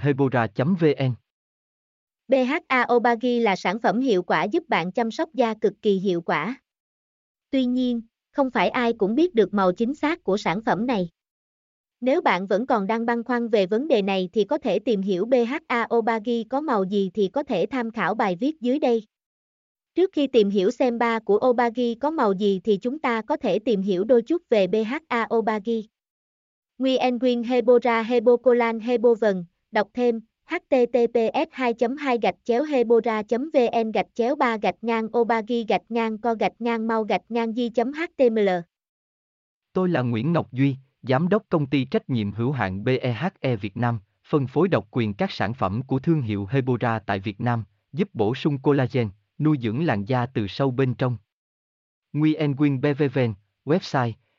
hebora vn BHA Obagi là sản phẩm hiệu quả giúp bạn chăm sóc da cực kỳ hiệu quả. Tuy nhiên, không phải ai cũng biết được màu chính xác của sản phẩm này. Nếu bạn vẫn còn đang băn khoăn về vấn đề này thì có thể tìm hiểu BHA Obagi có màu gì thì có thể tham khảo bài viết dưới đây. Trước khi tìm hiểu xem ba của Obagi có màu gì thì chúng ta có thể tìm hiểu đôi chút về BHA Obagi. Nguyen Nguyen Hebora Hebocolan Hebovần, đọc thêm, https 2 2 gạch chéo hebora vn gạch chéo 3 gạch ngang obagi gạch ngang co gạch ngang mau gạch ngang di html Tôi là Nguyễn Ngọc Duy, Giám đốc công ty trách nhiệm hữu hạn BEHE Việt Nam, phân phối độc quyền các sản phẩm của thương hiệu Hebora tại Việt Nam, giúp bổ sung collagen, nuôi dưỡng làn da từ sâu bên trong. Nguyen Nguyen BVVN, website